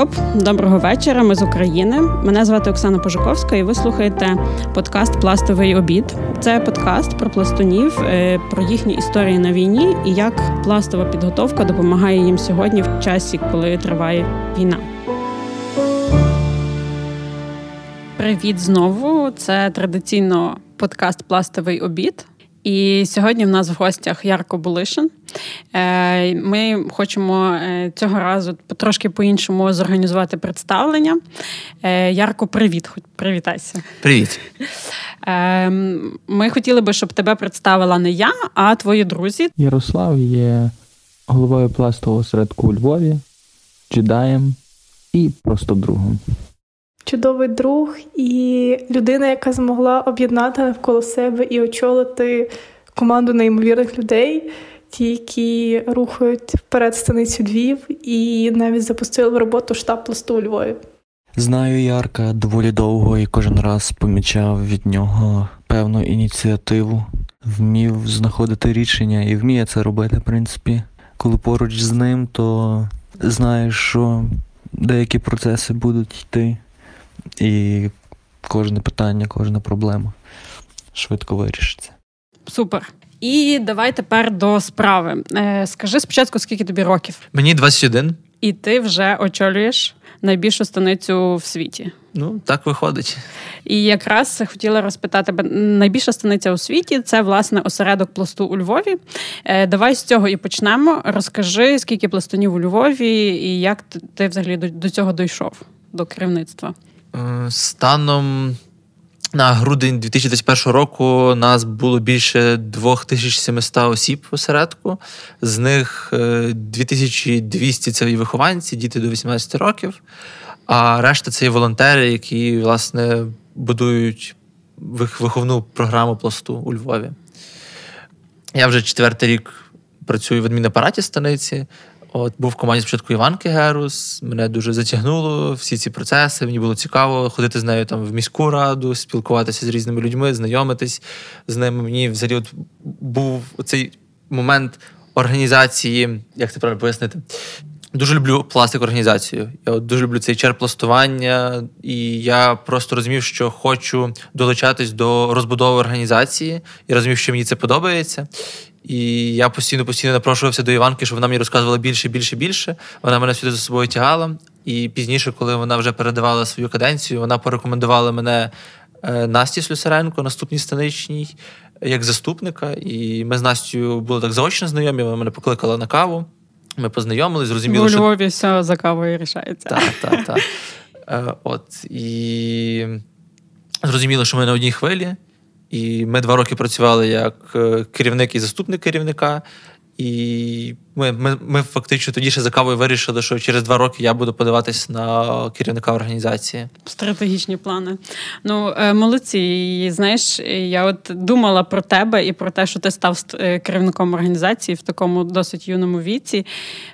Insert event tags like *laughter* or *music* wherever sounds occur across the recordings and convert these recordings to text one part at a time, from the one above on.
Коп, доброго вечора. Ми з України. Мене звати Оксана Пожуковська, і ви слухаєте подкаст Пластовий обід. Це подкаст про пластунів, е, про їхні історії на війні і як пластова підготовка допомагає їм сьогодні в часі, коли триває війна. Привіт знову. Це традиційно подкаст Пластовий обід. І сьогодні в нас в гостях Ярко Булишин. Е, ми хочемо е, цього разу трошки по-іншому зорганізувати представлення. Е, Ярко, привіт, привітайся. Привіт. Ми хотіли би, щоб тебе представила не я, а твої друзі. Ярослав є головою пластового осередку у Львові, джедаєм і просто другом чудовий друг і людина, яка змогла об'єднати навколо себе і очолити команду неймовірних людей, ті, які рухають вперед станицю Львів, і навіть запустили в роботу штаб пласту у Львові. Знаю Ярка доволі довго і кожен раз помічав від нього певну ініціативу, вмів знаходити рішення і вміє це робити, в принципі. Коли поруч з ним, то знаєш, що деякі процеси будуть йти і кожне питання, кожна проблема швидко вирішиться. Супер. І давай тепер до справи. Е, скажи спочатку, скільки тобі років? Мені 21. І ти вже очолюєш найбільшу станицю в світі. Ну, так виходить. І якраз хотіла розпитати найбільша станиця у світі це власне осередок пласту у Львові. Е, давай з цього і почнемо. Розкажи, скільки пластунів у Львові, і як ти взагалі до цього дійшов до керівництва. Е, станом на грудень 2021 року нас було більше 2700 осіб осередку. З них 2200 е, це і вихованці, діти до 18 років. А решта це і волонтери, які власне будують виховну програму пласту у Львові. Я вже четвертий рік працюю в адмінапараті станиці. От був в команді спочатку Іван Кегерус, мене дуже затягнуло всі ці процеси. Мені було цікаво ходити з нею там в міську раду, спілкуватися з різними людьми, знайомитись з ними. Мені взагалі от був цей момент організації, як це правильно пояснити. Дуже люблю пластик організацію. Я от дуже люблю цей черпластування, і я просто розумів, що хочу долучатись до розбудови організації і розумів, що мені це подобається. І я постійно постійно напрошувався до Іванки, щоб вона мені розказувала більше, більше, більше. Вона мене сюди за собою тягала. І пізніше, коли вона вже передавала свою каденцію, вона порекомендувала мене е, Насті Слюсаренко, наступній станичній, як заступника. І ми з Настю були так заочно знайомі. Вона мене покликала на каву. Ми познайомились, зрозуміли, що... У Львові все за кавою рішається. Так, так, так. Е, от. І зрозуміло, що ми на одній хвилі. І ми два роки працювали як е, керівник і заступник керівника. І ми ми, ми фактично тоді ще за кавою вирішили, що через два роки я буду подаватись на керівника організації. Стратегічні плани. Ну, е, молодці. І, Знаєш, я от думала про тебе і про те, що ти став е, керівником організації в такому досить юному віці,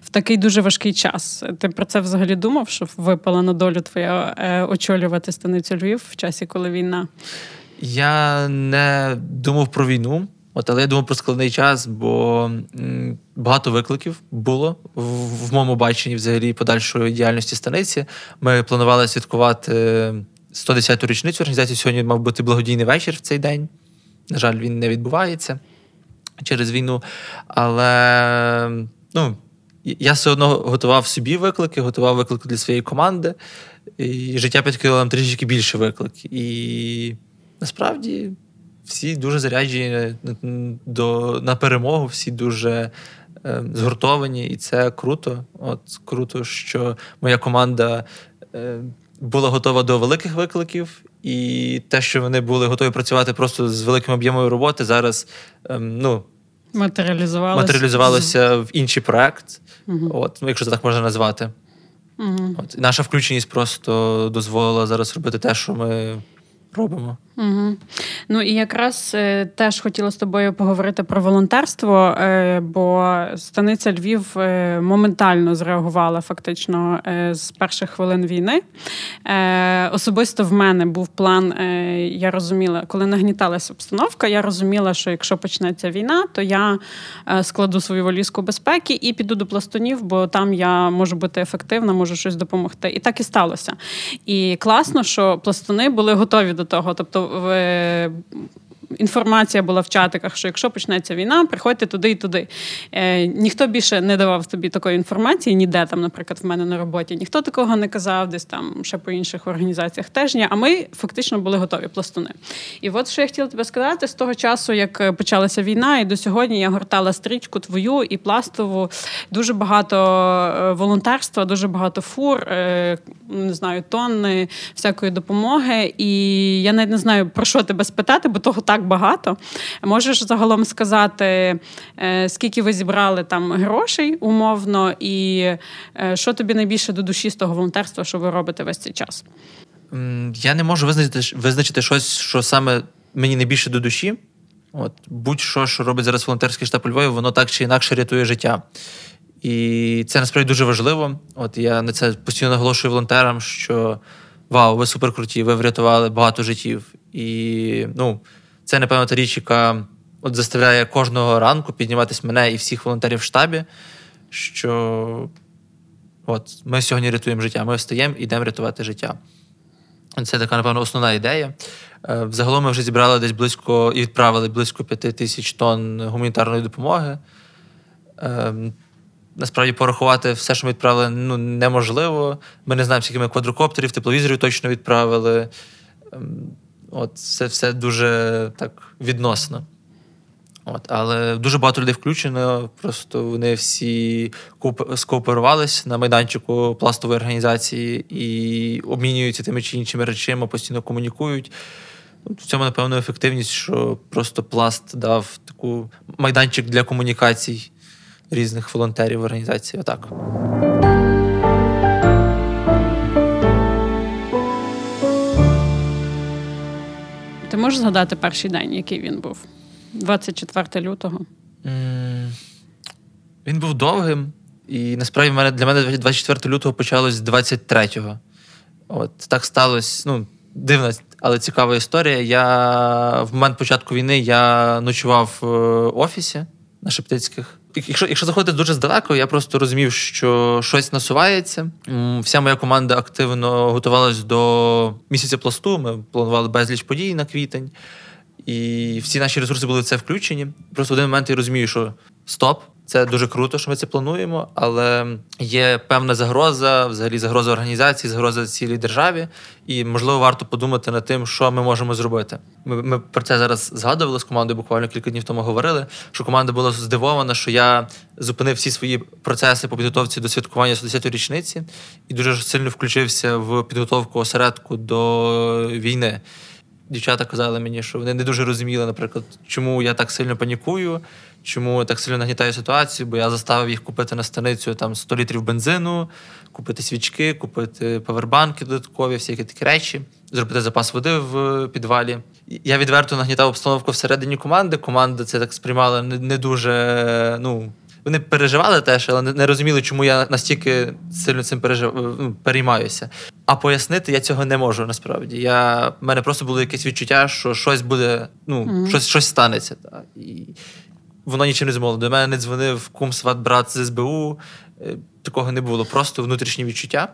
в такий дуже важкий час. Ти про це взагалі думав, що випала на долю твоя очолювати станицю Львів в часі, коли війна? Я не думав про війну, от, але я думав про складний час, бо багато викликів було в, в моєму баченні взагалі подальшої діяльності станиці. Ми планували святкувати 110-ту річницю організації. Сьогодні мав бути благодійний вечір в цей день. На жаль, він не відбувається через війну. Але ну, я все одно готував собі виклики, готував виклики для своєї команди. І життя підкинуло нам трішки більше викликів. І насправді всі дуже заряджені до, на перемогу, всі дуже е, згуртовані, і це круто. От круто, що моя команда е, була готова до великих викликів, і те, що вони були готові працювати просто з великим об'ємом роботи, зараз е, ну. Матеріалізувалося матеріалізувалося в інший проект, uh от, ну, якщо це так можна назвати. uh От, Наша включеність просто дозволила зараз робити те, що ми робимо. Угу. Ну і якраз е, теж хотіла з тобою поговорити про волонтерство, е, бо станиця Львів е, моментально зреагувала фактично е, з перших хвилин війни. Е, особисто в мене був план, е, я розуміла, коли нагніталася обстановка, я розуміла, що якщо почнеться війна, то я складу свою валізку безпеки і піду до пластунів, бо там я можу бути ефективна, можу щось допомогти. І так і сталося. І класно, що пластуни були готові до того. Тобто інформація була в чатиках, що якщо почнеться війна, приходьте туди і туди. Е, Ніхто більше не давав тобі такої інформації, ніде там, наприклад, в мене на роботі. Ніхто такого не казав, десь там ще по інших організаціях теж ні. А ми фактично були готові пластуни. І от що я хотіла тебе сказати, з того часу, як почалася війна, і до сьогодні я гортала стрічку твою і пластову. Дуже багато е, волонтерства, дуже багато фур, е, не знаю, тонни всякої допомоги. І я навіть не знаю, про що тебе спитати, бо того так багато. Можеш загалом сказати, е, скільки ви зібрали там грошей умовно, і е, що тобі найбільше до душі з того волонтерства, що ви робите весь цей час? Я не можу визначити визначити щось, що саме мені найбільше до душі. От Будь-що, що робить зараз волонтерський штаб у Львові, воно так чи інакше рятує життя. І це насправді дуже важливо. От я на це постійно наголошую волонтерам, що вау, ви супер круті, ви врятували багато життів. І ну, це, напевно, та річ, яка от заставляє кожного ранку підніматись мене і всіх волонтерів в штабі, що от ми сьогодні рятуємо життя, ми встаємо і йдемо рятувати життя. Це така, напевно, основна ідея. Е, взагалом ми вже зібрали десь близько і відправили близько п'яти тисяч тонн гуманітарної допомоги. Ем, насправді порахувати все, що ми відправили, ну, неможливо. Ми не знаємо, скільки ми квадрокоптерів, тепловізорів точно відправили. От Це все дуже так відносно. От, Але дуже багато людей включено. Просто вони всі скооперувалися на майданчику пластової організації і обмінюються тими чи іншими речами, постійно комунікують. В цьому, напевно, ефективність, що просто пласт дав таку майданчик для комунікацій різних волонтерів організації. Отак. Ти можеш згадати перший день, який він був? 24 лютого. Він був довгим, і насправді для мене 24 лютого почалось з 23-го. От так сталося. Ну, дивна, але цікава історія. Я в момент початку війни я ночував в офісі на Шептицьких. Якщо якщо заходити дуже здалеку, я просто розумів, що щось насувається. Вся моя команда активно готувалась до місяця пласту. Ми планували безліч подій на квітень, і всі наші ресурси були в це включені. Просто в один момент я розумію, що стоп, це дуже круто, що ми це плануємо, але є певна загроза, взагалі загроза організації, загроза цілій державі, і можливо варто подумати над тим, що ми можемо зробити. Ми ми про це зараз згадували з командою. Буквально кілька днів тому говорили. Що команда була здивована, що я зупинив всі свої процеси по підготовці до святкування 110-ї річниці і дуже сильно включився в підготовку осередку до війни. Дівчата казали мені, що вони не дуже розуміли, наприклад, чому я так сильно панікую, чому я так сильно нагнітаю ситуацію, бо я заставив їх купити на станицю там 100 літрів бензину, купити свічки, купити павербанки додаткові, всякі такі речі, зробити запас води в підвалі. Я відверто нагнітав обстановку всередині команди. Команда це так сприймала не, дуже. ну, вони переживали теж, але не розуміли, чому я настільки сильно цим пережив... ну, переймаюся. А пояснити я цього не можу насправді. Я... У мене просто було якесь відчуття, що щось буде, ну, mm-hmm. щось щось станеться. Та. І Воно нічим не змовило. До мене не дзвонив кум сват брат з СБУ. Е, такого не було. Просто внутрішні відчуття.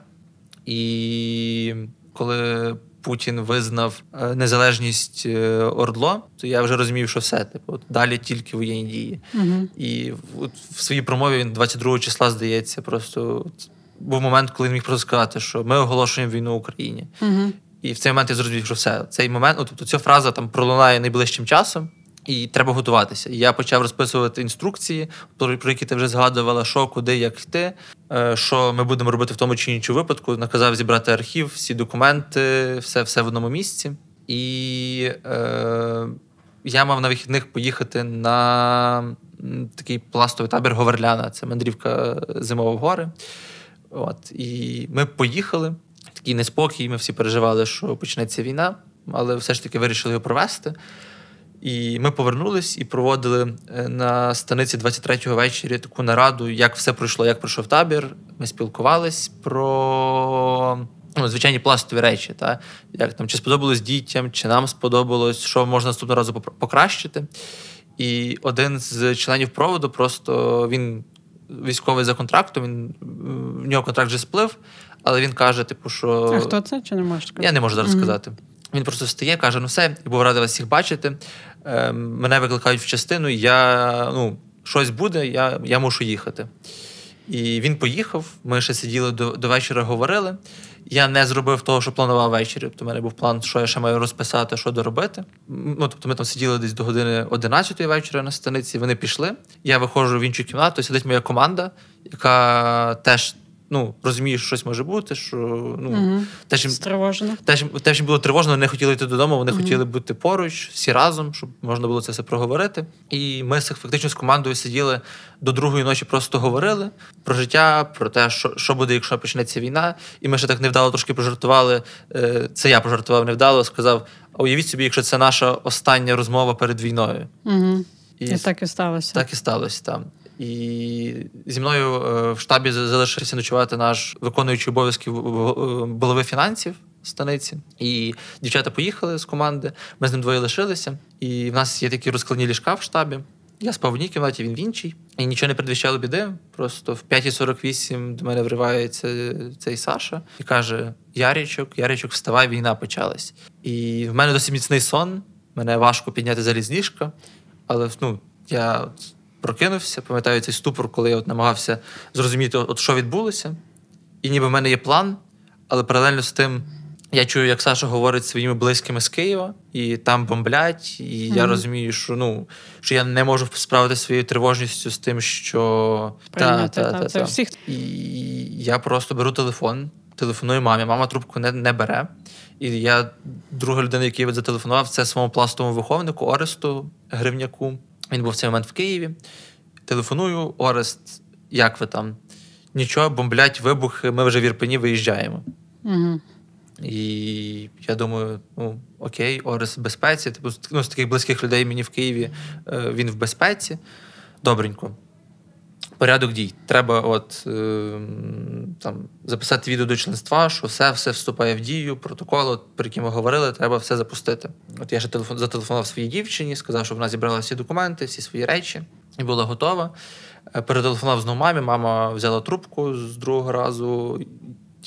І коли Путін визнав е, незалежність е, Ордло, то я вже розумів, що все типу далі тільки воєнні дії. Угу. І от в своїй промові він 22 числа здається, просто от, був момент, коли він міг просто сказати, що ми оголошуємо війну Україні. Угу. І в цей момент я зрозумів, що все цей момент, ну, тобто ця фраза там пролунає найближчим часом. І треба готуватися. Я почав розписувати інструкції, про які ти вже згадувала, що, куди, як йти, е, що ми будемо робити в тому чи іншому випадку. Наказав зібрати архів, всі документи, все все в одному місці. І е, я мав на вихідних поїхати на такий пластовий табір Говерляна. Це мандрівка зимова в гори. От, І ми поїхали. Такий неспокій, ми всі переживали, що почнеться війна. але все ж таки вирішили його провести. І ми повернулись і проводили е, на станиці 23-го вечора таку нараду, як все пройшло, як пройшов табір. Ми спілкувались про ну, звичайні пластові речі, та? як там чи сподобалось дітям, чи нам сподобалось, що можна наступного разу покращити. І один з членів проводу просто він військовий за контрактом, він в нього контракт вже сплив, але він каже, типу, що. А хто це чи не можеш сказати? Я не можу зараз mm-hmm. сказати. Він просто встає, каже: ну все, я був радий вас всіх бачити. Е, мене викликають в частину, я ну, щось буде, я я мушу їхати. І він поїхав. Ми ще сиділи до до вечора, говорили. Я не зробив того, що планував ввечері. Тобто, у мене був план, що я ще маю розписати, що доробити. Ну, тобто, ми там сиділи десь до години 11 вечора на станиці. Вони пішли. Я виходжу в іншу кімнату, сидить моя команда, яка теж ну, розумієш, що щось може бути, що ну, угу. теж їм Стривожено. Теж, теж їм було тривожно, вони не хотіли йти додому, вони угу. хотіли бути поруч, всі разом, щоб можна було це все проговорити. І ми фактично з командою сиділи до другої ночі, просто говорили про життя, про те, що що буде, якщо почнеться війна. І ми ще так невдало трошки пожартували. Е, це я пожартував невдало, сказав: а уявіть собі, якщо це наша остання розмова перед війною. Угу. І, і так і сталося. Так і сталося там. І зі мною е, в штабі залишився ночувати наш виконуючий обов'язки голови фінансів станиці. І дівчата поїхали з команди. Ми з ним двоє лишилися. І в нас є такі розкладні ліжка в штабі. Я спав в одній кімнаті, він в іншій. І нічого не предвіщало біди. Просто в 5.48 до мене вривається цей Саша і каже: Ярічок, Ярічок, вставай, війна почалась. І в мене досить міцний сон. Мене важко підняти заліз ліжка, але ну, я прокинувся, пам'ятаю цей ступор, коли я от намагався зрозуміти, от що відбулося. І ніби в мене є план, але паралельно з тим я чую, як Саша говорить своїми близькими з Києва, і там бомблять. І mm-hmm. я розумію, що ну, що я не можу справитися своєю тривожністю з тим, що та, та, та, та. Всіх... І я просто беру телефон, телефоную мамі. Мама трубку не не бере. І я друга людина, який зателефонував, це своєму пластовому виховнику Оресту Гривняку. Він був в цей момент в Києві. Телефоную, Орест, як ви там? Нічого, бомблять вибухи, ми вже в Ірпені виїжджаємо. Угу. І я думаю, ну окей, Орест в безпеці. Типу, ну, з таких близьких людей мені в Києві е, він в безпеці. Добренько. Порядок дій. Треба от е, там записати відео до членства, що все все вступає в дію, протокол, от, про який ми говорили, треба все запустити. От я ще телефон зателефонував своїй дівчині, сказав, що вона зібрала всі документи, всі свої речі і була готова. Е, перетелефонував знову мамі. Мама взяла трубку з другого разу.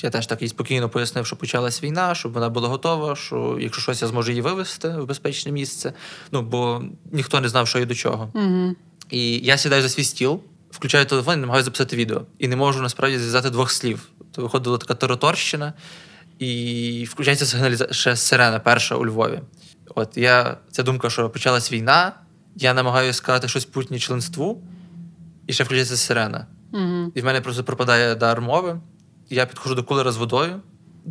Я теж так їй спокійно пояснив, що почалась війна, щоб вона була готова, що якщо щось я зможу її вивезти в безпечне місце. Ну бо ніхто не знав, що і до чого. Угу. І я сідаю за свій стіл включаю телефон і намагаюся записати відео. І не можу насправді зв'язати двох слів. То виходила така тероторщина, і включається сигналіза... ще сирена перша у Львові. От я ця думка, що почалась війна, я намагаюся сказати щось путнє членству, і ще включається сирена. Угу. І в мене просто пропадає дар мови. Я підходжу до кулера з водою.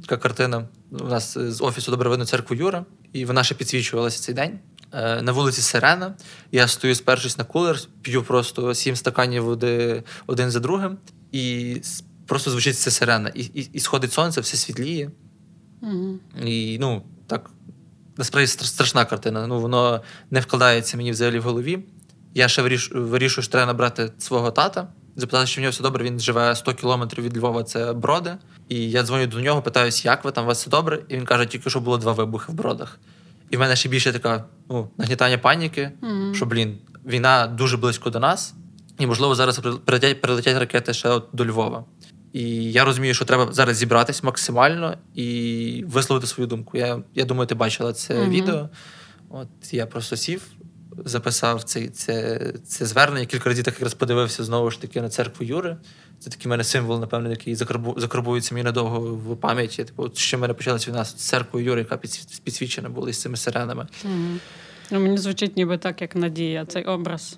Така картина у нас з офісу добре видно церкву Юра, і вона ще підсвічувалася цей день. Е, на вулиці Сирена. Я стою, спершись на кулер, п'ю просто сім стаканів води один за другим, і просто звучить ця сирена. І і, і сходить сонце, все світліє. Угу. І ну, так, насправді страшна картина. Ну, Воно не вкладається мені взагалі в голові. Я ще вирішую, що треба набрати свого тата. Запитати, що в нього все добре, він живе 100 кілометрів від Львова, це броди. І я дзвоню до нього, питаюсь, як ви там, у вас все добре? І він каже, тільки що було два вибухи в бродах. І в мене ще більше така ну, нагнітання паніки, mm-hmm. що, блін, війна дуже близько до нас, і, можливо, зараз прилетять, прилетять ракети ще от до Львова. І я розумію, що треба зараз зібратись максимально і висловити свою думку. Я я думаю, ти бачила це mm-hmm. відео. От я просто сів, записав це це, це звернення. Кілька разів так якраз подивився знову ж таки на церкву Юри. Це такий мене символ, напевно, який закарбується мені надовго в пам'яті. Типу, от що в мене почалася війна з церквою Юри, яка підсвічена була з цими сиренами. Mm-hmm. Ну, Мені звучить ніби так, як надія, цей образ,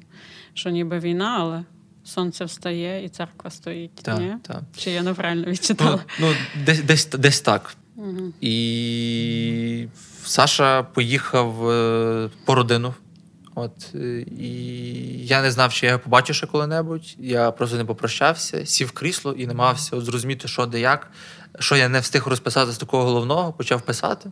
що ніби війна, але. Сонце встає і церква стоїть. Так, Ні? так. Чи я неправильно відчитала? Ну, ну Десь десь, десь так. Угу. І Саша поїхав е, по родину От е, і я не знав, чи я його побачу ще коли-небудь. Я просто не попрощався, сів в крісло і намагався от зрозуміти, що де як. Що я не встиг розписати з такого головного, почав писати.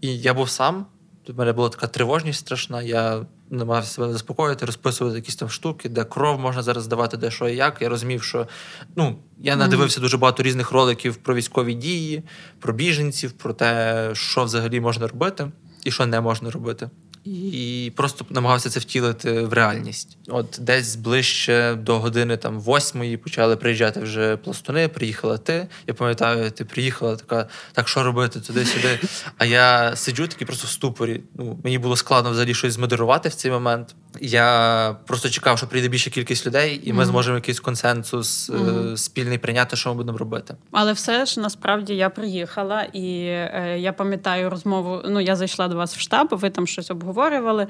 І я був сам. У мене була така тривожність страшна. Я намагався себе заспокоїти, розписувати якісь там штуки, де кров можна зараз здавати, де що і як. Я розумів, що ну я надивився дуже багато різних роликів про військові дії, про біженців, про те, що взагалі можна робити і що не можна робити і просто намагався це втілити в реальність. От десь ближче до години там восьмої почали приїжджати вже пластуни. Приїхала ти. Я пам'ятаю, ти приїхала така, так що робити туди-сюди. А я сиджу такий просто в ступорі. Ну мені було складно взагалі щось змодерувати в цей момент. Я просто чекав, що прийде більша кількість людей, і ми mm-hmm. зможемо якийсь консенсус mm-hmm. спільний прийняти, що ми будемо робити. Але все ж насправді я приїхала, і е, я пам'ятаю розмову. Ну я зайшла до вас в штаб. Ви там щось обговорювали.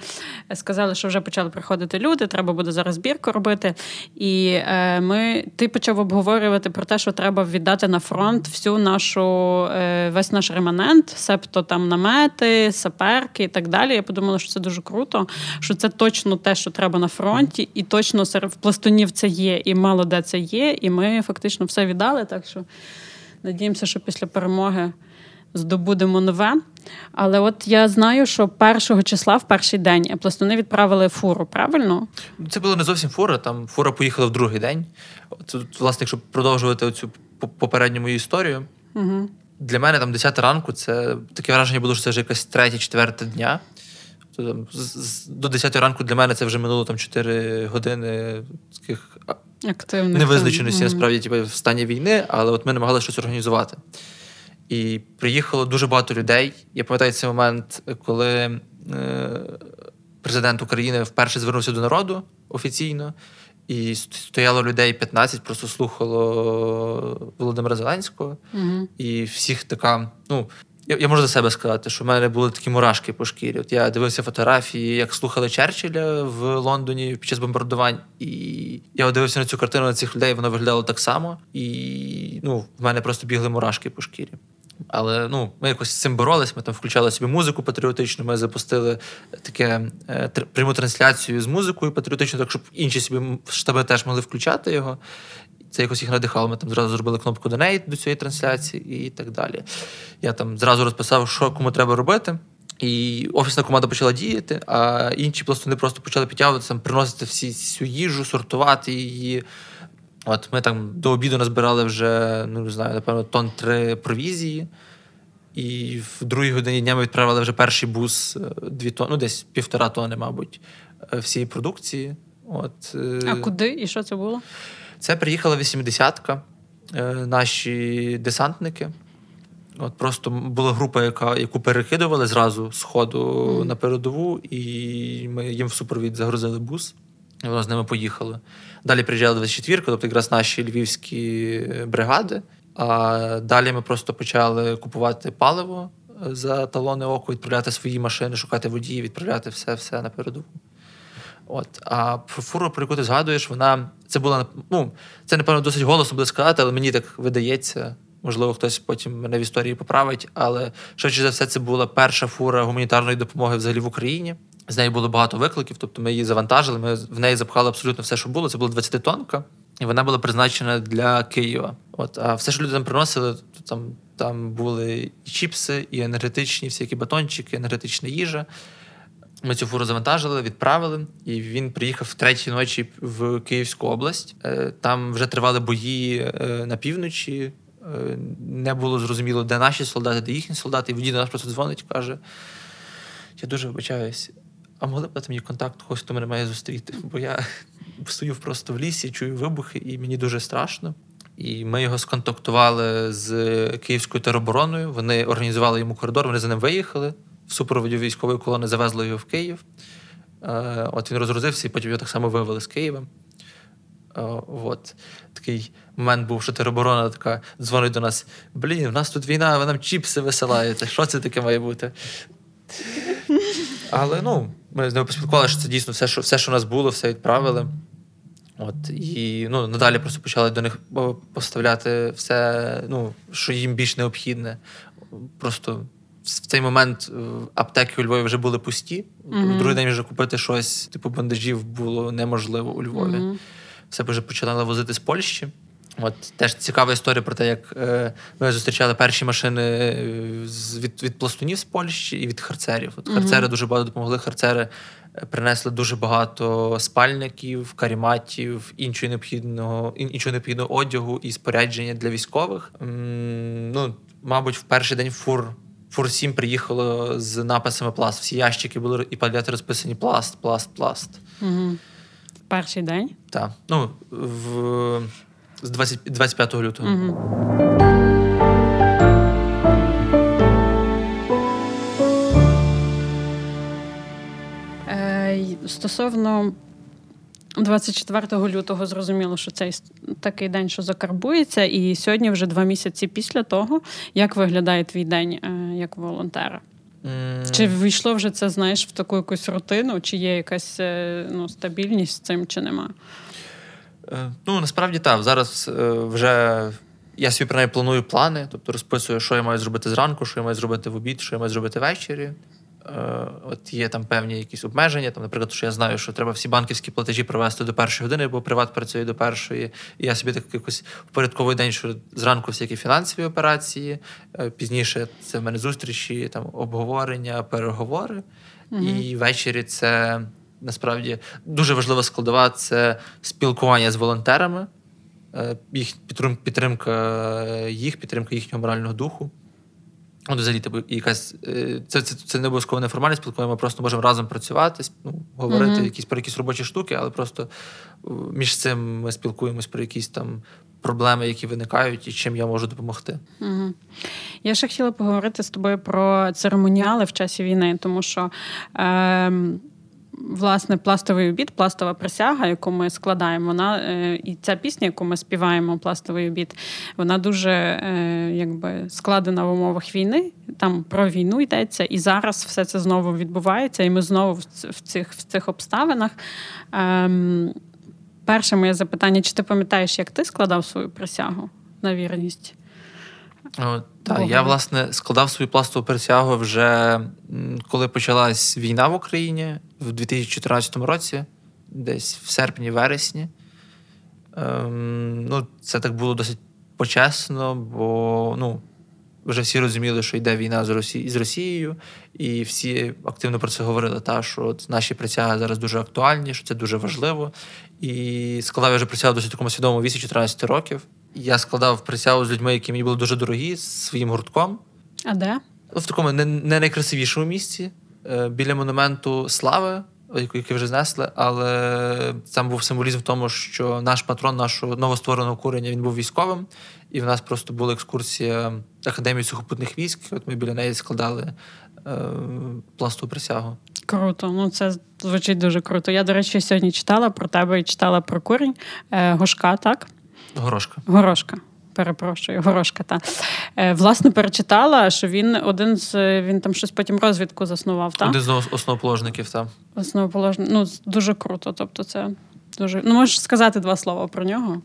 Сказали, що вже почали приходити люди. Треба буде зараз збірку робити. І е, ми ти почав обговорювати про те, що треба віддати на фронт всю нашу е, весь наш реманент, себто там намети, саперки і так далі. Я подумала, що це дуже круто, що це точно те, що треба на фронті, і точно серед пластунів це є, і мало де це є. І ми фактично все віддали. Так що надіємося, що після перемоги здобудемо нове. Але от я знаю, що першого числа в перший день пластуни відправили фуру, правильно? Це було не зовсім фура. Там фура поїхала в другий день. Тут, власне, якщо продовжувати оцю попередню мою історію. Угу. Для мене там 10 ранку це таке враження було, що це вже якась третя, четверта дня. До 10 ранку для мене це вже минуло там 4 години таких Активних невизначеності, насправді, типу, в стані війни, але от ми намагалися щось організувати. І приїхало дуже багато людей. Я пам'ятаю цей момент, коли е, президент України вперше звернувся до народу офіційно, і стояло людей 15, просто слухало Володимира Зеленського, угу. і всіх така, ну. Я я можу за себе сказати, що в мене були такі мурашки по шкірі. От я дивився фотографії, як слухали Черчилля в Лондоні під час бомбардувань, і я дивився на цю картину на цих людей, воно виглядало так само. І ну, в мене просто бігли мурашки по шкірі. Але ну, ми якось з цим боролись, ми там включали собі музику патріотичну, ми запустили таке е, пряму трансляцію з музикою патріотичною, так щоб інші собі штаби теж могли включати його. Це якось їх надихало. Ми там зразу зробили кнопку Donate до цієї трансляції і так далі. Я там зразу розписав, що кому треба робити. І офісна команда почала діяти, а інші пластуни просто почали підтягуватися, приносити всі всю їжу, сортувати її. От ми там до обіду назбирали вже, ну не знаю, напевно, тон три провізії. І в другій годині дня ми відправили вже перший бус, е, дві тонни, ну десь півтора тони, мабуть, е, всієї продукції. От, е, А куди і що це було? Це приїхала 80-ка, наші десантники. От Просто була група, яка, яку перекидували зразу з ходу mm. на передову, і ми їм в супровід загрузили бус, і воно з ними поїхало. Далі приїжджали 24 тобто якраз наші львівські бригади. А далі ми просто почали купувати паливо за талони оку, відправляти свої машини, шукати водії, відправляти все все на передову. От. А фуру, про яку ти згадуєш, вона це була ну, це, напевно, досить голосно буде сказати, але мені так видається. Можливо, хтось потім мене в історії поправить. Але швидше за все, це була перша фура гуманітарної допомоги взагалі в Україні. З нею було багато викликів, тобто ми її завантажили. Ми в неї запхали абсолютно все, що було. Це була 20-тонка, і вона була призначена для Києва. От, а все, що люди там приносили, то там там були і чіпси, і енергетичні, всякі батончики, енергетична їжа. Ми цю фуру завантажили, відправили, і він приїхав третій ночі в Київську область. Е, там вже тривали бої е, на півночі. Е, не було зрозуміло, де наші солдати, де їхні солдати. І водій до нас просто дзвонить каже: Я дуже вибачаюсь, а могли б дати мені контакт, когось, хто мене має зустріти? Бо я стою просто в лісі, чую вибухи, і мені дуже страшно. І ми його сконтактували з Київською теробороною. Вони організували йому коридор, вони за ним виїхали. В супроводі військової колони завезли його в Київ. Е, от він розгрузився, і потім його так само вивели з Києва. Е, от. Такий момент був, що тероборона така дзвонить до нас: блін, в нас тут війна, ви нам чіпси висилаєте. Що це таке має бути? Але ну, ми з ними поспілкувалися, що це дійсно все, що все, що у нас було, все відправили. От, І ну, надалі просто почали до них поставляти все, ну, що їм більш необхідне. Просто в цей момент е, аптеки у Львові вже були пусті. Mm-hmm. В другий день вже купити щось, типу бандажів, було неможливо у Львові. Mm-hmm. Все вже почали возити з Польщі. От теж цікава історія про те, як е, ми зустрічали перші машини е, з від, від пластунів з Польщі і від харцерів. От Харцери дуже багато допомогли. Харцери е, принесли дуже багато спальників, каріматів, іншого необхідного іншого необхідного одягу і спорядження для військових. М, ну, мабуть, в перший день фур. 7 приїхало з написами пласт. Всі ящики були і палети розписані пласт, пласт, пласт. Угу. В перший день. Так. Ну, в, з 20, 25 лютого. Угу. Стосовно 24 лютого зрозуміло, що цей такий день, що закарбується, і сьогодні вже два місяці після того, як виглядає твій день е, як волонтера. Mm. Чи війшло вже це, знаєш, в таку якусь рутину, чи є якась е, ну, стабільність з цим, чи нема? Е, Ну, насправді так. Зараз е, вже я собі принаймні планую плани, тобто розписую, що я маю зробити зранку, що я маю зробити в обід, що я маю зробити ввечері. Е, От є там певні якісь обмеження. Там, наприклад, що я знаю, що треба всі банківські платежі провести до першої години, бо приват працює до першої. І я собі так якось впорядковий день, що зранку всякі фінансові операції, е, пізніше це в мене зустрічі, там обговорення, переговори. І ввечері це насправді дуже важлива складова це спілкування з волонтерами, е, їх підтримка їх, підтримка їхнього морального духу. От взагалі, типу, якась е, це, це, це не обов'язково неформальне спілкування, ми просто можемо разом працювати, ну, говорити Мгм. якісь про якісь робочі штуки, але просто е, між цим ми спілкуємось про якісь там проблеми, які виникають, і чим я можу допомогти. Угу. Я ще хотіла поговорити з тобою про церемоніали в часі війни, тому що. Е, Власне, пластовий обід, пластова присяга, яку ми складаємо, вона е, і ця пісня, яку ми співаємо, пластовий обід, вона дуже е, якби складена в умовах війни. Там про війну йдеться, і зараз все це знову відбувається, і ми знову в цих, в цих обставинах. Ем, перше моє запитання: чи ти пам'ятаєш, як ти складав свою присягу на вірність? Так, я власне складав свою пластову присягу вже коли почалась війна в Україні в 2014 році, десь в серпні-вересні. Ем, ну, це так було досить почесно, бо ну, вже всі розуміли, що йде війна з, Росі... з Росією, і всі активно про це говорили. Та, що от наші присяги зараз дуже актуальні, що це дуже важливо. І складав я вже присягу досить такому свідомому віці 14 років. Я складав присягу з людьми, які мені були дуже дорогі, з своїм гуртком. А де? В такому не, не найкрасивішому місці, біля монументу слави, який вже знесли, але там був символізм в тому, що наш патрон нашого новоствореного курення він був військовим, і в нас просто була екскурсія Академії сухопутних військ. От ми біля неї складали е, пласту присягу. Круто, ну це звучить дуже круто. Я, до речі, сьогодні читала про тебе і читала про курінь. Е, Гошка, так? Горошка. Горошка. Перепрошую, горошка. Та. Е, власне, перечитала, що він один з він там щось потім розвідку заснував, так? Один з основоположників там. Основоположний. Ну, дуже круто. Тобто, це дуже. Ну, можеш сказати два слова про нього.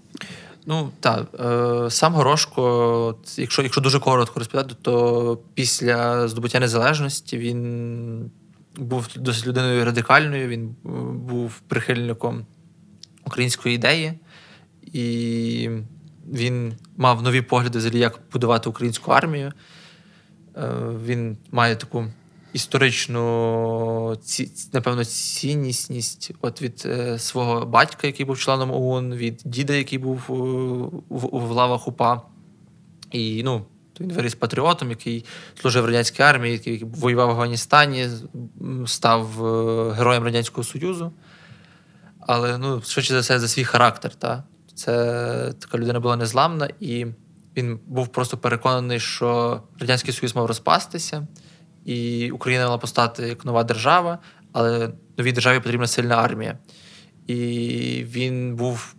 Ну так, е, сам Горошко, якщо, якщо дуже коротко розповідати, то після здобуття незалежності він був досить людиною радикальною, він е, був прихильником української ідеї, і він мав нові погляди, взагалі, як будувати українську армію. Е, Він має таку історичну, напевно, ціннісність от від е, свого батька, який був членом ОУН, від діда, який був е, в, лавах УПА. І ну, він виріс патріотом, який служив в радянській армії, який воював в Афганістані, став героєм Радянського Союзу. Але ну, швидше за все, за свій характер. Та? Це така людина була незламна, і він був просто переконаний, що Радянський Союз мав розпастися, і Україна мала постати як нова держава, але новій державі потрібна сильна армія. І він був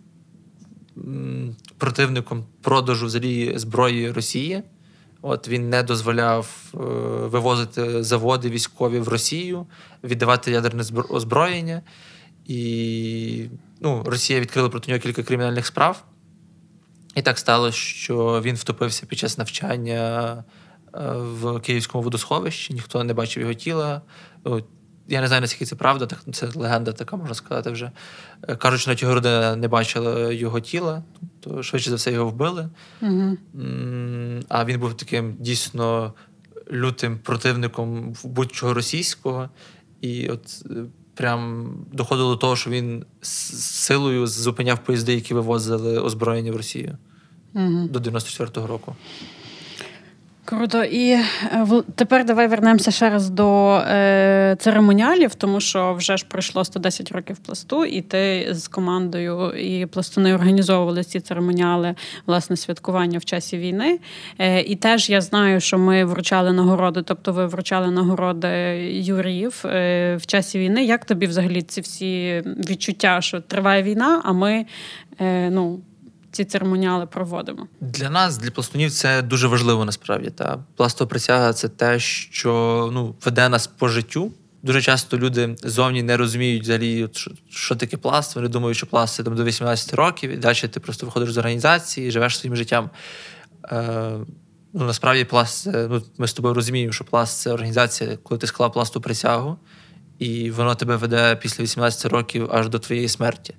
противником продажу взагалі зброї Росії. От він не дозволяв е, вивозити заводи військові в Росію, віддавати ядерне озброєння. І ну, Росія відкрила проти нього кілька кримінальних справ. І так сталося, що він втопився під час навчання е, в Київському водосховищі, ніхто не бачив його тіла. Я не знаю, наскільки це правда, так це легенда така, можна сказати вже. Е, Кажуть, що навіть його родина не бачила його тіла. то швидше за все його вбили. Угу. А він був таким дійсно лютим противником будь-чого російського. І от е, прям доходило до того, що він з силою зупиняв поїзди, які вивозили озброєння в Росію угу. до 94-го року. Круто. І е, тепер давай вернемося ще раз до е, церемоніалів, тому що вже ж пройшло 110 років пласту, і ти з командою і пластуни організовували ці церемоніали, власне, святкування в часі війни. Е, І теж я знаю, що ми вручали нагороди, тобто ви вручали нагороди юріїв е, в часі війни. Як тобі взагалі ці всі відчуття, що триває війна, а ми е, ну ці церемоніали проводимо. Для нас, для пластунів, це дуже важливо насправді. Та пластова присяга це те, що ну веде нас по життю. Дуже часто люди зовні не розуміють взагалі, що, що таке пласт. Вони думають, що пласт це там до 18 років, і далі ти просто виходиш з організації, живеш своїм життям. Е, Ну, насправді, пласт ну, ми з тобою розуміємо, що пласт це організація, коли ти склав пласту присягу, і воно тебе веде після 18 років аж до твоєї смерті.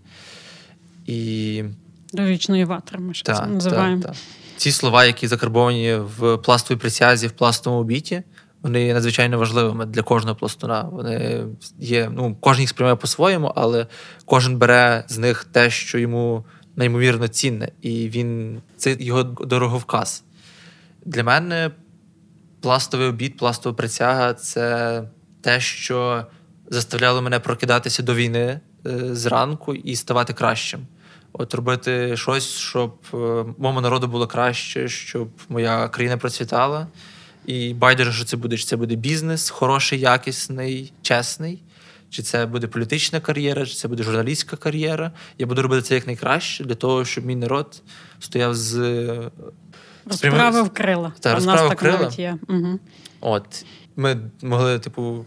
І до вічної ватри ми ще це називаємо. Та, та. Ці слова, які закарбовані в пластовій присязі, в пластовому біті, вони є надзвичайно важливими для кожного пластуна. Вони є, ну, Кожен їх сприймає по-своєму, але кожен бере з них те, що йому неймовірно цінне, і він це його дороговказ. Для мене пластовий обід, пластова присяга це те, що заставляло мене прокидатися до війни е, зранку і ставати кращим. От робити щось, щоб е, моєму народу було краще, щоб моя країна процвітала. І байдуже, що це буде, чи це буде бізнес, хороший, якісний, чесний, чи це буде політична кар'єра, чи це буде журналістська кар'єра. Я буду робити це як найкраще для того, щоб мій народ стояв з Розправив крила. Та, розправив так крила. навіть є. Угу. От ми могли, типу,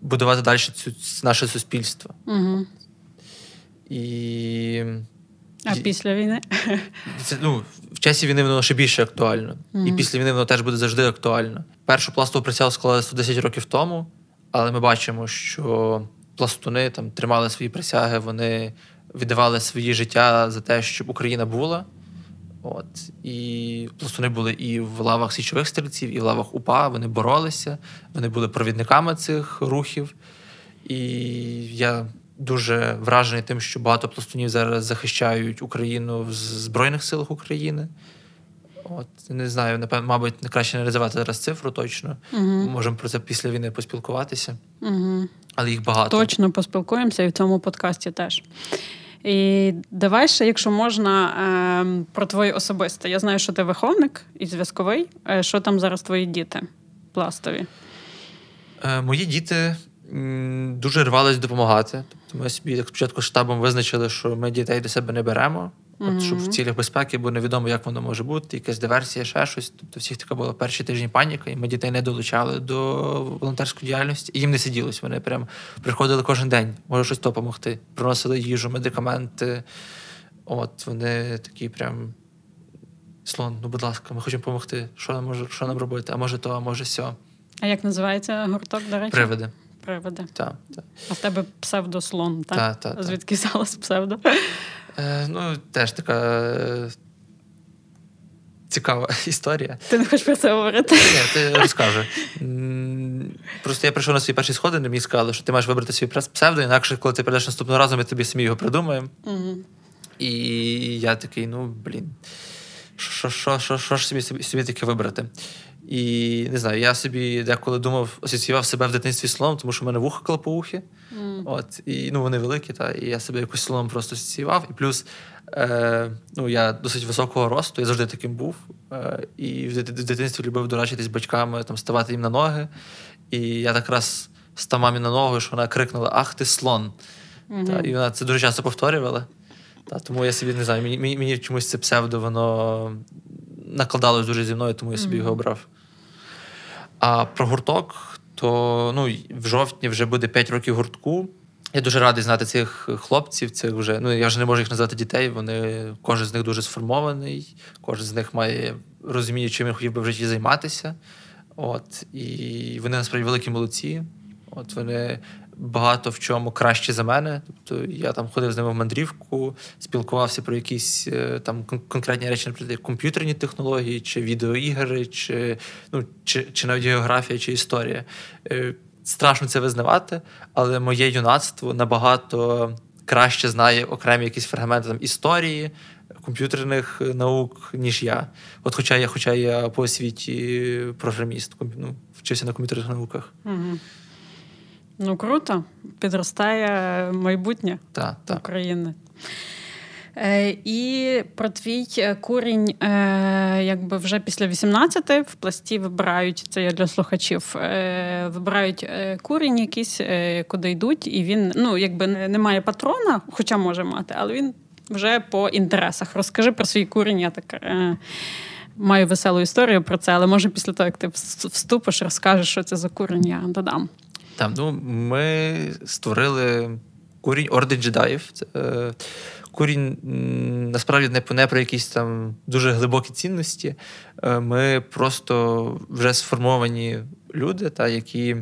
будувати далі цю наше суспільство. Угу. І а після війни? Це, ну, В часі війни воно ще більше актуально. Mm-hmm. І після війни воно теж буде завжди актуально. Першу пластову присягу склали 110 років тому, але ми бачимо, що пластуни там тримали свої присяги, вони віддавали свої життя за те, щоб Україна була. От. І пластуни були і в лавах січових стрільців, і в лавах УПА. Вони боролися, вони були провідниками цих рухів. І я дуже вражений тим, що багато пластунів зараз захищають Україну в Збройних силах України. От не знаю, напевно, мабуть, не краще не називати зараз цифру точно. Угу. Можемо про це після війни поспілкуватися. Угу. Але їх багато. Точно поспілкуємося і в цьому подкасті теж. І давай ще, якщо можна, ем, про твоє особисте. Я знаю, що ти виховник і зв'язковий. Е, що там зараз твої діти пластові? Е, мої діти дуже рвались допомагати. Тобто ми собі так спочатку штабом визначили, що ми дітей до себе не беремо, mm-hmm. щоб в цілях безпеки, бо невідомо, як воно може бути, якась диверсія, ще щось. Тобто всіх така була перші тижні паніка, і ми дітей не долучали до волонтерської діяльності, і їм не сиділось. Вони прям приходили кожен день, може щось допомогти. Приносили їжу, медикаменти. От вони такі прям. Слон, ну будь ласка, ми хочемо допомогти. Що нам може, що нам робити? А може то, а може сьо. А як називається гурток, до речі? Привиди привиди. Так, так. А в тебе псевдослон, так? Так, так. Звідки взялась псевдо? Е, Ну, теж така е, цікава *laughs* історія. Ти не хочеш про це говорити? Ні, ти розкажу. Просто я прийшов на свої перші сходи, і мені сказали, що ти маєш вибрати свій псевдо, інакше, коли ти прийдеш наступного разу, ми тобі самі його придумаємо. Угу. І я такий, ну, блін, що ж собі, собі, собі таке вибрати? І не знаю, я собі деколи думав, асоціював себе в дитинстві слоном, тому що в мене вуха клопоухи. Mm. От, і ну, вони великі, та, і я себе якось слоном просто асоціював. І плюс е, ну, я досить високого росту, я завжди таким був. Е, І в дитинстві любив дорачитись батьками, там, ставати їм на ноги. І я так раз став мамі на ногу, що вона крикнула: Ах, ти слон! Mm-hmm. Та, І вона це дуже часто повторювала. Та, Тому я собі не знаю, мені, мені, мені чомусь це псевдо, воно накладалось дуже зі мною, тому я собі mm-hmm. його обрав. А про гурток, то ну, в жовтні вже буде 5 років гуртку. Я дуже радий знати цих хлопців. Цих вже ну я вже не можу їх назвати дітей. Вони кожен з них дуже сформований, кожен з них має розуміння, чим він хотів би в житті займатися. От і вони насправді великі молодці. От вони багато в чому краще за мене. Тобто я там ходив з ними в мандрівку, спілкувався про якісь е, там конкретні речі, наприклад, комп'ютерні технології, чи відеоігри, чи ну, чи, чи навіть географія, чи історія. Е, страшно це визнавати, але моє юнацтво набагато краще знає окремі якісь фрагменти там історії. Комп'ютерних наук, ніж я. От, хоча я, хоча я по освіті програміст, ну, вчився на комп'ютерних науках. Угу. Ну, круто. Підростає майбутнє та, та. України. Е, І про твій е, курінь, е, якби вже після 18 в пласті вибирають це я для слухачів. Е, Вибирають е, курінь, якийсь, е, куди йдуть, і він ну, якби не, не має патрона, хоча може мати, але він вже по інтересах. Розкажи про свій курінь. Я так е, маю веселу історію про це, але може після того, як ти вступиш, розкажеш, що це за курінь, я додам. Там, ну, Ми створили курінь Орди джедаїв. Це, е, Курінь насправді не, не про якісь там дуже глибокі цінності. Е, ми просто вже сформовані люди, та, які,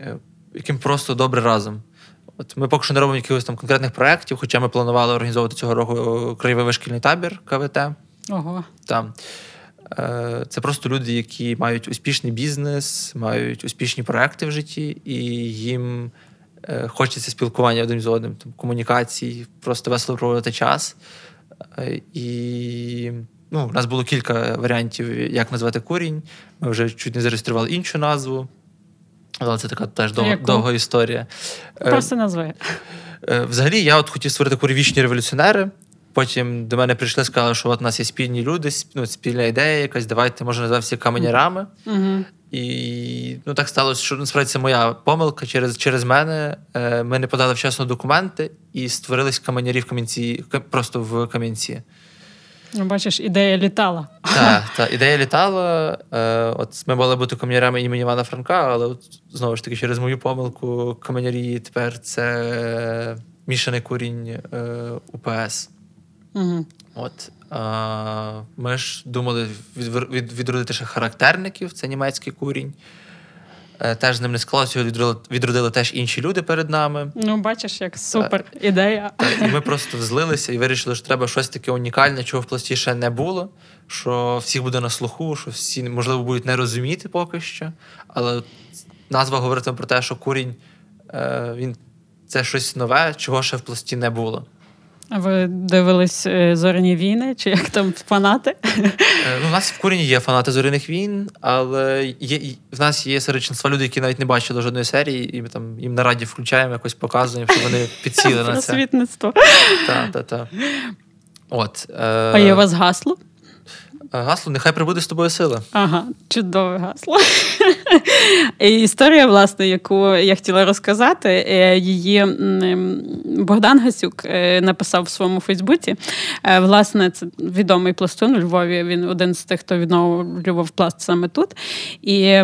е, яким просто добре разом. От Ми поки що не робимо якихось там конкретних проєктів, хоча ми планували організовувати цього року краєвий шкільний табір КВТ. Ого. Там. Е, це просто люди, які мають успішний бізнес, мають успішні проекти в житті, і їм е, хочеться спілкування один з одним, там, комунікацій, просто весело проводити час. Е, і ну, у нас було кілька варіантів, як назвати курінь. Ми вже чуть не зареєстрували іншу назву. Але це така теж довга, довга історія. Просто назви. Взагалі, я от хотів створити курівічні революціонери. Потім до мене прийшли, сказали, що от у нас є спільні люди, ну, спільна ідея, якась, давайте може назвати всі каменярами. Uh-huh. І ну, так сталося, що насправді це моя помилка через через мене. Е, Ми не подали вчасно документи і створились каменярі в камінці, просто в камінці. Ну, Бачиш, ідея літала. Так, *laughs* та, ідея літала. Е, от Ми мали бути каменярами імені Івана Франка, але от, знову ж таки, через мою помилку каменярі тепер це мішаний курінь е, УПС. Угу. От а, Ми ж думали від, від, відродити ще характерників, це німецький курінь. Е, теж з ним не склалося, його відродили, відродили теж інші люди перед нами. Ну, бачиш, як супер так. ідея. Так, і ми просто злилися і вирішили, що треба щось таке унікальне, чого в пласті ще не було. Що всіх буде на слуху, що всі, можливо, будуть не розуміти поки що. Але назва говорить про те, що курінь е, він це щось нове, чого ще в пласті не було. А ви дивились е, зоряні війни? Чи як там фанати? Е, ну, У нас в курені є фанати зоряних війн, але є в нас є серед членства люди, які навіть не бачили жодної серії, і ми там їм на раді включаємо, якось показуємо, що вони *laughs* підсіли на це. Просвітництво. Так, так, так. От, е... А є у вас гасло? Гасло, нехай прибуде з тобою сила. Ага, чудове гасло. *laughs* Історія, власне, яку я хотіла розказати, е, її Богдан Гасюк е, написав в своєму Фейсбуці. Е, власне, це відомий пластун у Львові. Він один з тих, хто відновлював пласт саме тут. І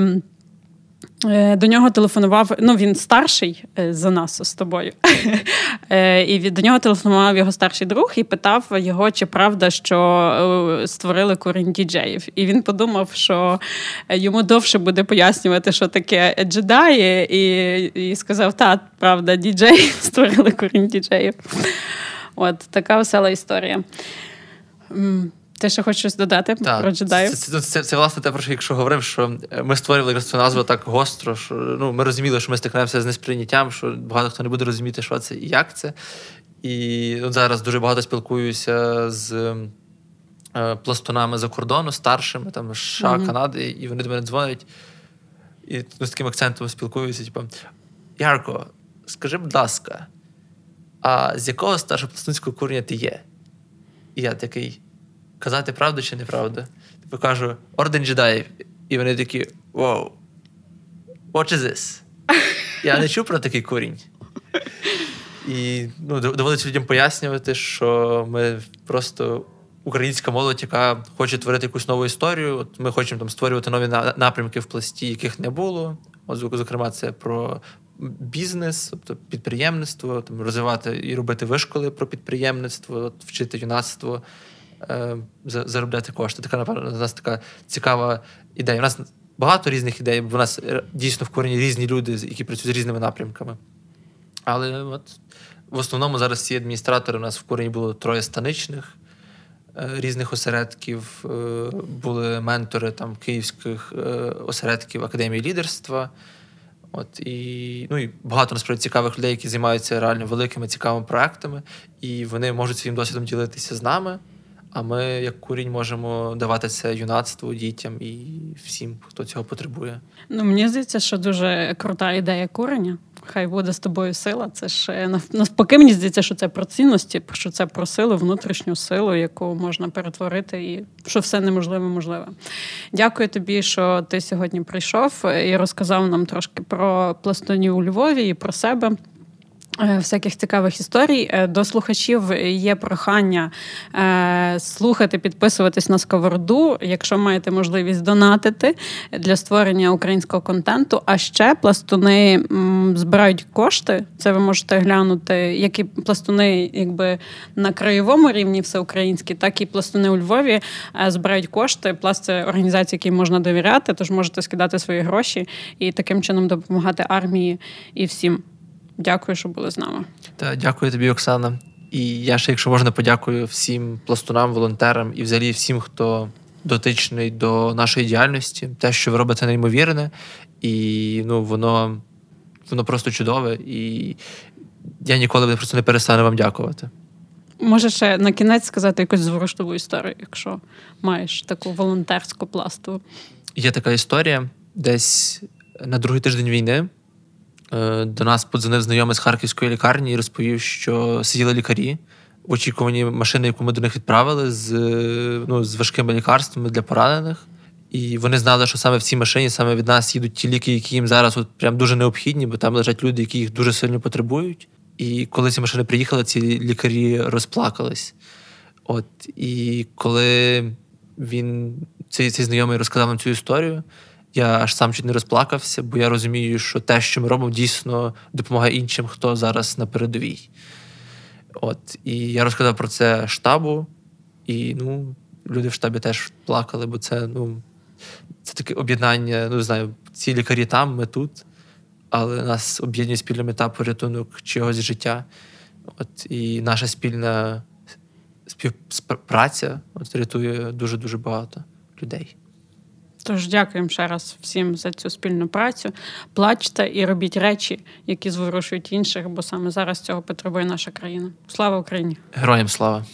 до нього телефонував, ну він старший е, за нас з тобою. *laughs* Е, і до нього телефонував його старший друг і питав його, чи правда, що створили корінь діджеїв. І він подумав, що йому довше буде пояснювати, що таке джедаї, і і сказав: та, правда, діджеї *laughs* створили корінь діджеїв. От така весела історія. Ти ще хочеш щось додати так, про джедаїв? Це, це, це, це, власне те, про що якщо говорив, що ми створювали цю назву так гостро, що ну, ми розуміли, що ми стикнемося з несприйняттям, що багато хто не буде розуміти, що це і як це. І от зараз дуже багато спілкуюся з е, пластунами за кордону, старшими, там США, mm-hmm. Канади, і вони до мене дзвонять і ну, з таким акцентом спілкуються: типу, Ярко, скажи, будь ласка, а з якого старшого пластунського курення ти є? І я такий казати правду чи неправду. Типу кажу, орден джедаїв. І вони такі: Wow, what is this? Я не чув про такий корінь. І ну, доводиться людям пояснювати, що ми просто українська молодь, яка хоче творити якусь нову історію. От Ми хочемо там створювати нові напрямки в пласті, яких не було. От, Зокрема, це про бізнес, тобто підприємництво, там розвивати і робити вишколи про підприємництво, от, вчити юнацтво заробляти кошти. Така, напевно, у нас така цікава ідея. У нас багато різних ідей, бо у нас е, дійсно в корені різні люди, які працюють з різними напрямками. Але от в основному зараз ці адміністратори у нас в Курені було троє станичних е, різних осередків, е, були ментори там київських е, осередків академії лідерства. От і ну і багато насправді цікавих людей, які займаються реально великими цікавими проектами, і вони можуть своїм досвідом ділитися з нами. А ми, як курінь, можемо давати це юнацтву, дітям і всім, хто цього потребує. Ну мені здається, що дуже крута ідея курення. Хай буде з тобою сила. Це ж е, навпаки, мені здається, що це про цінності, що це про силу, внутрішню силу, яку можна перетворити, і що все неможливе можливе. Дякую тобі, що ти сьогодні прийшов і розказав нам трошки про пластунів у Львові і про себе. Е, всяких цікавих історій е, до слухачів є прохання е, слухати, підписуватись на сковороду, якщо маєте можливість донатити для створення українського контенту. А ще пластуни збирають кошти. Це ви можете глянути, як і пластуни, якби на краєвому рівні, всеукраїнські, так і пластуни у Львові збирають кошти. Пласт це організація, якій можна довіряти, тож можете скидати свої гроші і таким чином допомагати армії і всім. Дякую, що були з нами. Та дякую тобі, Оксана. І я ще, якщо можна, подякую всім пластунам, волонтерам і взагалі всім, хто дотичний до нашої діяльності. Те, що ви робите неймовірне, і ну, воно воно просто чудове. І я ніколи просто не перестану вам дякувати. Може ще на кінець сказати якусь зворушливу історію, якщо маєш таку волонтерську пласту. Є така історія десь на другий тиждень війни. Е, до нас подзвонив знайомий з харківської лікарні і розповів, що сиділи лікарі в очікуванні машини, яку ми до них відправили, з ну, з важкими лікарствами для поранених. І вони знали, що саме в цій машині саме від нас їдуть ті ліки, які їм зараз от прям дуже необхідні, бо там лежать люди, які їх дуже сильно потребують. І коли ці машини приїхали, ці лікарі розплакались. От і коли він цей цей знайомий розказав нам цю історію, я аж сам чуть не розплакався, бо я розумію, що те, що ми робимо, дійсно допомагає іншим, хто зараз на передовій. От, І я розказав про це штабу, і ну, люди в штабі теж плакали, бо це ну, це таке об'єднання. Ну, не знаю, ці лікарі там, ми тут, але нас об'єднує спільна мета порятунок чогось життя. От, І наша спільна співпраця от, рятує дуже-дуже багато людей. Тож дякуємо ще раз всім за цю спільну працю. Плачте і робіть речі, які зворушують інших, бо саме зараз цього потребує наша країна. Слава Україні! Героям слава!